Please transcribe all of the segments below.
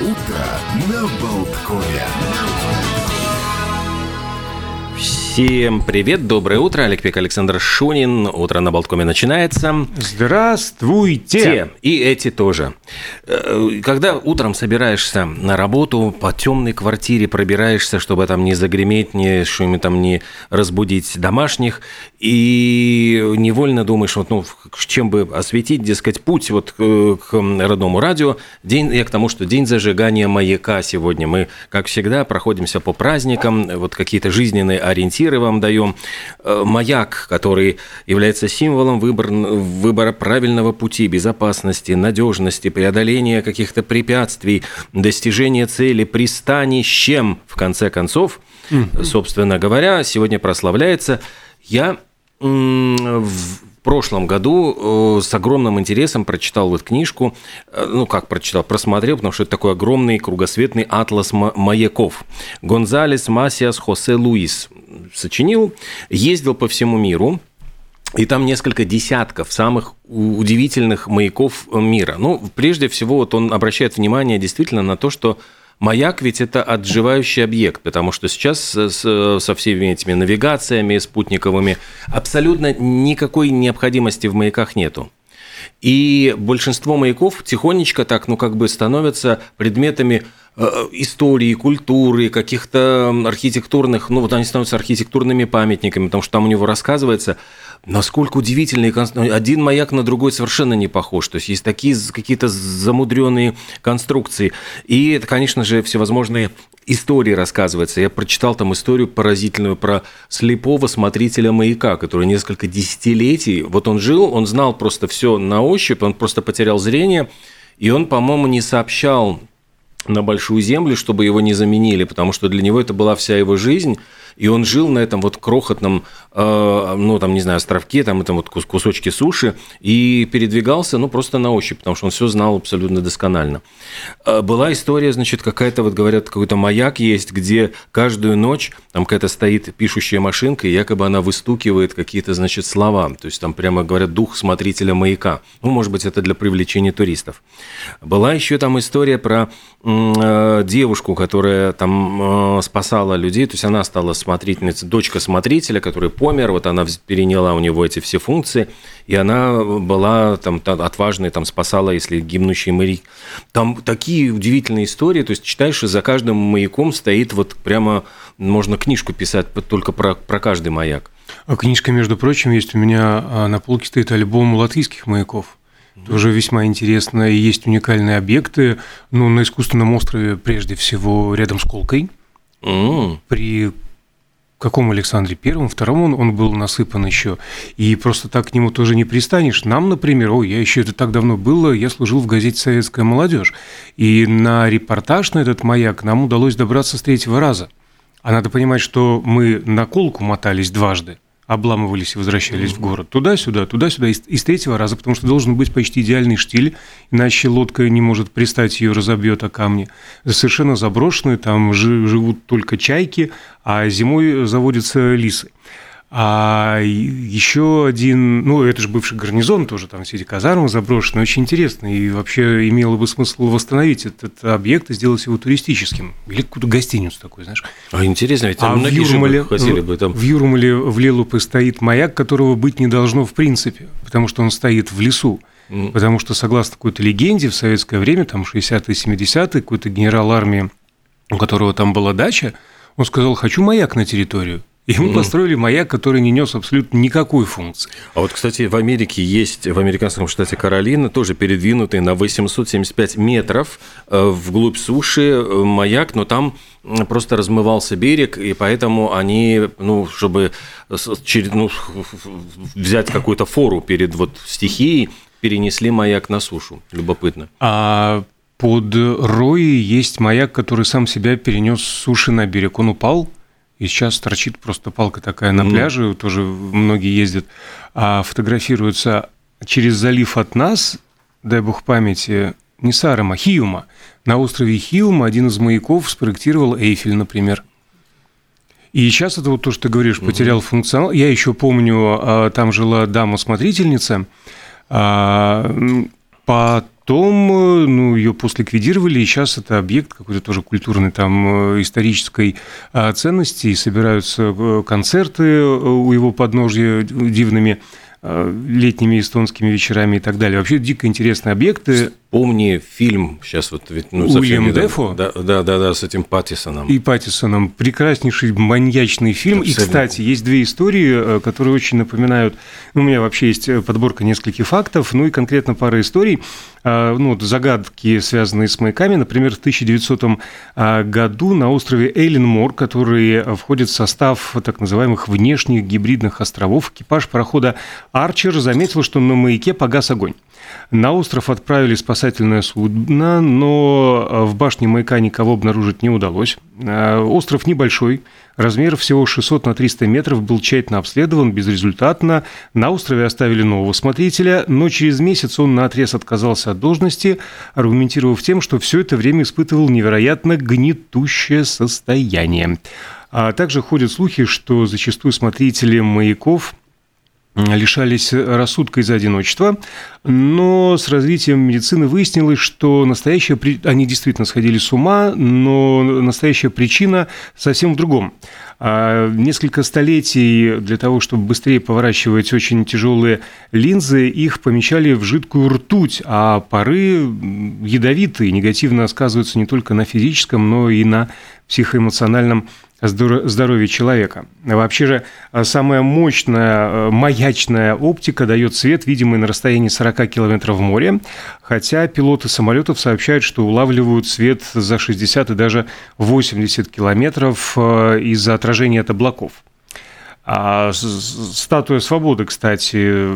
утро на Болткове. Всем привет, доброе утро. Олег Пек, Александр Шунин. Утро на Болткоме начинается. Здравствуйте! Те, и эти тоже. Э, Когда утром собираешься на работу, по темной квартире пробираешься, чтобы там не загреметь, не что-нибудь там не разбудить домашних, и невольно думаешь, вот, ну, чем бы осветить, дескать, путь вот к к родному радио. День, я к тому, что день зажигания маяка сегодня. Мы, как всегда, проходимся по праздникам, вот какие-то жизненные ориентиры вам даем. Э, Маяк, который является символом выбор, выбора правильного пути, безопасности, надежности, преодоления каких-то препятствий, достижения цели, пристанищем, в конце концов, собственно говоря, сегодня прославляется. Я в прошлом году э, с огромным интересом прочитал вот книжку, э, ну как прочитал, просмотрел, потому что это такой огромный кругосветный атлас ма- маяков. Гонзалес Масиас Хосе Луис сочинил, ездил по всему миру, и там несколько десятков самых удивительных маяков мира. Ну, прежде всего, вот он обращает внимание действительно на то, что маяк ведь это отживающий объект, потому что сейчас со всеми этими навигациями спутниковыми абсолютно никакой необходимости в маяках нету. И большинство маяков тихонечко так, ну, как бы становятся предметами истории, культуры, каких-то архитектурных, ну, вот они становятся архитектурными памятниками, потому что там у него рассказывается, насколько удивительный, кон- один маяк на другой совершенно не похож, то есть есть такие какие-то замудренные конструкции. И это, конечно же, всевозможные истории рассказываются. Я прочитал там историю поразительную про слепого смотрителя маяка, который несколько десятилетий, вот он жил, он знал просто все на ощупь, он просто потерял зрение, и он, по-моему, не сообщал на большую землю, чтобы его не заменили, потому что для него это была вся его жизнь, и он жил на этом вот крохотном, э, ну, там, не знаю, островке, там, этом вот кус- кусочке суши, и передвигался, ну, просто на ощупь, потому что он все знал абсолютно досконально. Э, Была история, значит, какая-то, вот говорят, какой-то маяк есть, где каждую ночь там какая-то стоит пишущая машинка, и якобы она выстукивает какие-то, значит, слова. То есть там прямо говорят дух смотрителя маяка. Ну, может быть, это для привлечения туристов. Была еще там история про э, девушку, которая там э, спасала людей, то есть она стала смотрительницей, дочка смотрителя, который помер, вот она переняла у него эти все функции, и она была там та- отважной, там спасала, если гибнущий моряк. Там такие удивительные истории, то есть читаешь, и за каждым маяком стоит вот прямо, можно книжку писать только про, про каждый маяк. А книжка, между прочим, есть у меня а, на полке стоит альбом латвийских маяков. Тоже весьма интересно. И есть уникальные объекты. Ну, на искусственном острове, прежде всего, рядом с Колкой. М, При каком Александре Первом, Втором он, он был насыпан еще. И просто так к нему тоже не пристанешь. Нам, например, ой, я еще это так давно было, я служил в газете «Советская молодежь». И на репортаж на этот маяк нам удалось добраться с третьего раза. А надо понимать, что мы на колку мотались дважды, обламывались и возвращались в город. Туда-сюда, туда-сюда, и с- третьего раза, потому что должен быть почти идеальный штиль, иначе лодка не может пристать, ее разобьет о камни. Совершенно заброшенную, там жи- живут только чайки, а зимой заводятся лисы. А еще один, ну, это же бывший гарнизон тоже, там все эти казармы заброшены, очень интересно, и вообще имело бы смысл восстановить этот объект и сделать его туристическим. Или какую-то гостиницу такой, знаешь. А интересно, ведь там А в многие же Юрмале, бы хотели бы там... в Юрмале в Лелупе стоит маяк, которого быть не должно в принципе, потому что он стоит в лесу. М. Потому что, согласно какой-то легенде, в советское время, там 60-е, 70-е, какой-то генерал армии, у которого там была дача, он сказал, хочу маяк на территорию. И мы построили маяк, который не нес абсолютно никакой функции. А вот, кстати, в Америке есть, в американском штате Каролина, тоже передвинутый на 875 метров э, вглубь суши э, маяк, но там просто размывался берег, и поэтому они, ну, чтобы ну, взять какую-то фору перед вот стихией, перенесли маяк на сушу. Любопытно. А под Роей есть маяк, который сам себя перенес с суши на берег. Он упал, и сейчас торчит просто палка такая на Мгм. пляже, тоже многие ездят, а фотографируются через залив от нас, дай бог памяти, не Сарама, Хиума. На острове Хиума один из маяков спроектировал Эйфель, например. И сейчас это вот то, что ты говоришь, потерял функционал. Я еще помню, а, там жила дама-смотрительница, а, Потом ну, ее после ликвидировали, и сейчас это объект какой-то тоже культурной, там, исторической ценности, и собираются концерты у его подножья дивными летними эстонскими вечерами и так далее. Вообще дико интересные объекты. Помни фильм сейчас вот ведь ну, Уильям Дефо. Да, да, да, да, с этим Паттисоном. И Паттисоном. Прекраснейший маньячный фильм. Абсолютно. И, кстати, есть две истории, э, которые очень напоминают. Ну, у меня вообще есть э, подборка нескольких фактов, ну и конкретно пара историй. А, ну, загадки, связанные с маяками. Например, в 1900 а, году на острове Эйленмор, который входит в состав так называемых внешних гибридных островов, экипаж парохода Арчер заметил, что на маяке погас огонь. На остров отправили спасательное судно, но э, в башне маяка никого обнаружить не удалось. Э, остров небольшой, размер всего 600 на 300 метров, был тщательно обследован безрезультатно. На острове оставили нового смотрителя, но через месяц он на отрез отказался от должности, аргументировав тем, что все это время испытывал невероятно гнетущее состояние. А также ходят слухи, что зачастую смотрители маяков – лишались рассудка из-за одиночества, но с развитием медицины выяснилось, что настоящая... Они действительно сходили с ума, но настоящая причина совсем в другом. А несколько столетий для того, чтобы быстрее поворачивать очень тяжелые линзы, их помещали в жидкую ртуть, а пары ядовитые, негативно сказываются не только на физическом, но и на психоэмоциональном здоровья человека. Вообще же а, самая мощная э, маячная оптика дает свет, видимый на расстоянии 40 километров в море, хотя пилоты самолетов сообщают, что улавливают свет за 60 и даже 80 километров э, из-за отражения от облаков. А статуя свободы, кстати,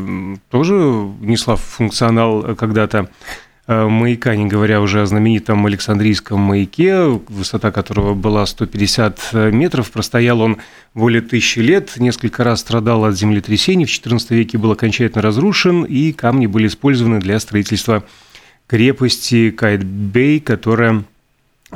тоже несла функционал когда-то Э, маяка, не говоря уже о знаменитом Александрийском маяке, высота которого была 150 э, метров. Простоял он более тысячи лет, несколько раз страдал от землетрясений, в XIV веке был окончательно разрушен, и камни были использованы для строительства крепости Кайт-Бей, которая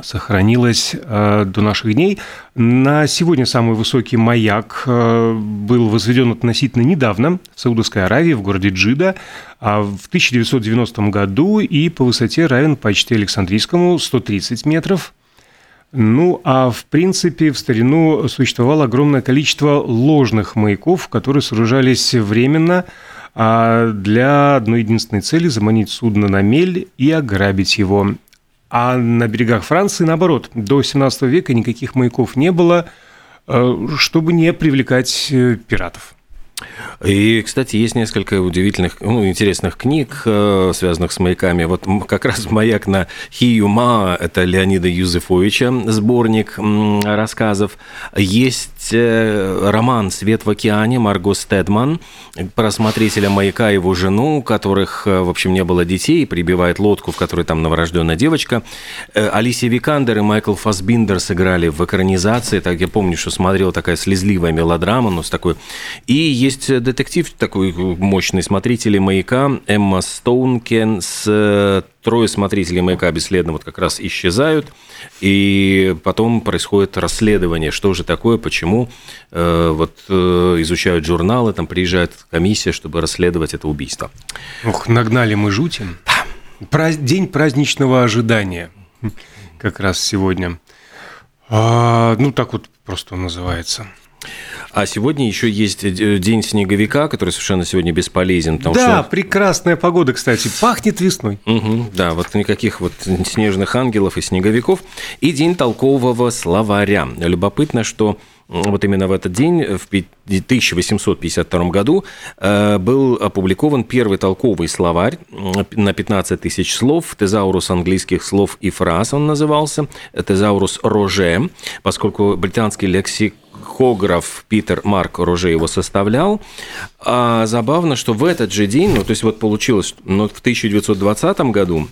сохранилась э, до наших дней. На сегодня самый высокий маяк э, был возведен относительно недавно в Саудовской Аравии, в городе Джида, а в 1990 году и по высоте равен почти Александрийскому 130 метров. Ну, а в принципе в старину существовало огромное количество ложных маяков, которые сооружались временно а для одной единственной цели – заманить судно на мель и ограбить его. А на берегах Франции, наоборот, до 17 века никаких маяков не было, э, чтобы не привлекать э, пиратов. И, кстати, есть несколько удивительных, ну, интересных книг, э, связанных с маяками. Вот как раз маяк на Хиюма, это Леонида Юзефовича, сборник рассказов. Есть э, роман «Свет в океане» Марго Стедман, про смотрителя маяка и его жену, у которых, э, в общем, не было детей, прибивает лодку, в которой там новорожденная девочка. Алисия Викандер и Майкл Фасбиндер сыграли в экранизации, так я помню, что смотрел такая слезливая мелодрама, но с такой... И есть э, детектив такой мощный, смотрители «Маяка», Эмма Стоункен с э, трое смотрителей «Маяка» бесследно вот как раз исчезают, и потом происходит расследование, что же такое, почему, э, вот изучают журналы, там приезжает комиссия, чтобы расследовать это убийство. Ох, нагнали мы жути. Праз... День праздничного ожидания как раз сегодня. А, ну, так вот просто он называется. А сегодня еще есть э, день снеговика, который совершенно сегодня бесполезен. Потому да, что... прекрасная погода, кстати, пахнет весной. Угу, да, вот никаких вот снежных ангелов и снеговиков. И день толкового словаря. Любопытно, что вот именно в этот день, в 1852 году, э, был опубликован первый толковый словарь на 15 тысяч слов, тезаурус английских слов и фраз он назывался, тезаурус Роже, поскольку британский лексикограф Питер Марк Роже его составлял. А забавно, что в этот же день, ну то есть вот получилось, но в 1920 году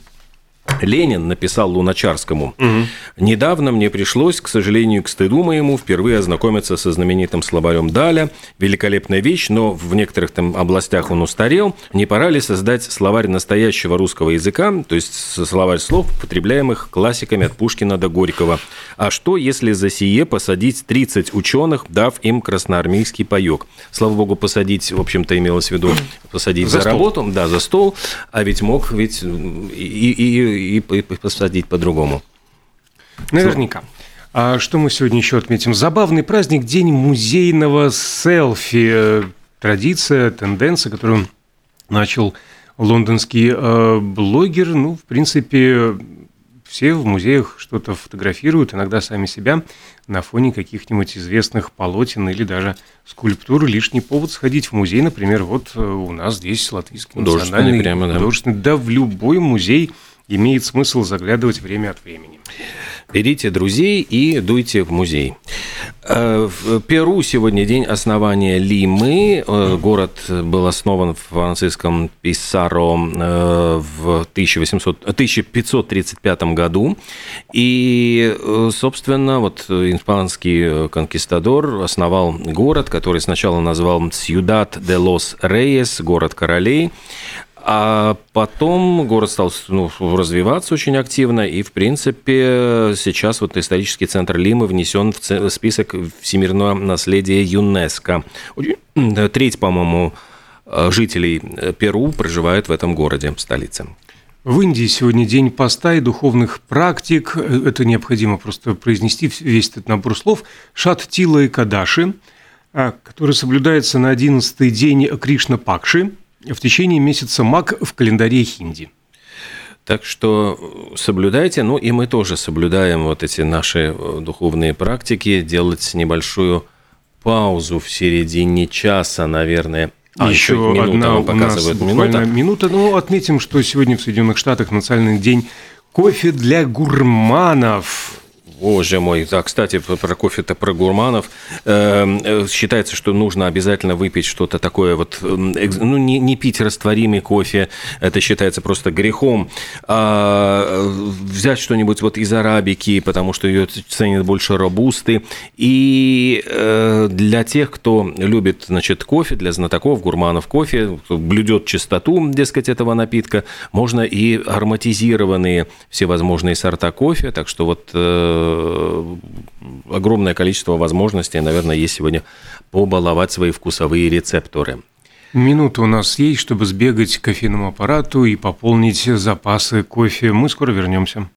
Ленин написал Луначарскому. Угу. Недавно мне пришлось, к сожалению, к стыду моему, впервые ознакомиться со знаменитым словарем Даля. Великолепная вещь, но в некоторых там областях он устарел. Не пора ли создать словарь настоящего русского языка, то есть словарь слов, употребляемых классиками от Пушкина до Горького? А что, если за сие посадить 30 ученых, дав им красноармейский паек? Слава богу, посадить, в общем-то, имелось в виду посадить за, за работу, да, за стол, а ведь мог ведь и, и, и, и посадить по-другому. Наверняка. А что мы сегодня еще отметим? Забавный праздник – День музейного селфи. Традиция, тенденция, которую начал лондонский э, блогер. Ну, в принципе, все в музеях что-то фотографируют, иногда сами себя на фоне каких-нибудь известных полотен или даже скульптур. Лишний повод сходить в музей, например, вот э, у нас здесь Латвийский национальный прямо, да. художественный. Да, в любой музей имеет смысл заглядывать время от времени. Берите друзей и дуйте в музей. Э, в Перу сегодня день основания Лимы. Э, город был основан франциском Писаро э, в 1800, 1535 году. И, собственно, вот испанский конкистадор основал город, который сначала назвал Сьюдат де лос Рейес, город королей, а потом город стал ну, развиваться очень активно, и, в принципе, сейчас вот исторический центр Лимы внесен в список всемирного наследия ЮНЕСКо. Треть, по-моему, жителей Перу проживает в этом городе, в столице. В Индии сегодня день поста и духовных практик. Это необходимо просто произнести весь этот набор слов. Шат Тила и Кадаши, который соблюдается на 11 день Кришна Пакши – в течение месяца Мак в календаре хинди. Так что соблюдайте, ну и мы тоже соблюдаем вот эти наши э, духовные практики, делать небольшую паузу в середине часа, наверное. А еще, минута одна у нас минута. минута. Ну, отметим, что сегодня в Соединенных Штатах национальный день кофе для гурманов. Боже мой, да, кстати, про кофе-то, про гурманов. Эм, э, считается, что нужно обязательно выпить что-то такое вот, ну, не, не пить растворимый кофе, это считается просто грехом, а э, взять что-нибудь вот из арабики, потому что ее ценят больше робусты. И э, для тех, кто любит, значит, кофе, для знатоков, гурманов кофе, блюдет чистоту, дескать, этого напитка, можно и ароматизированные всевозможные сорта кофе, так что вот огромное количество возможностей, наверное, есть сегодня побаловать свои вкусовые рецепторы. Минута у нас есть, чтобы сбегать к кофейному аппарату и пополнить запасы кофе. Мы скоро вернемся.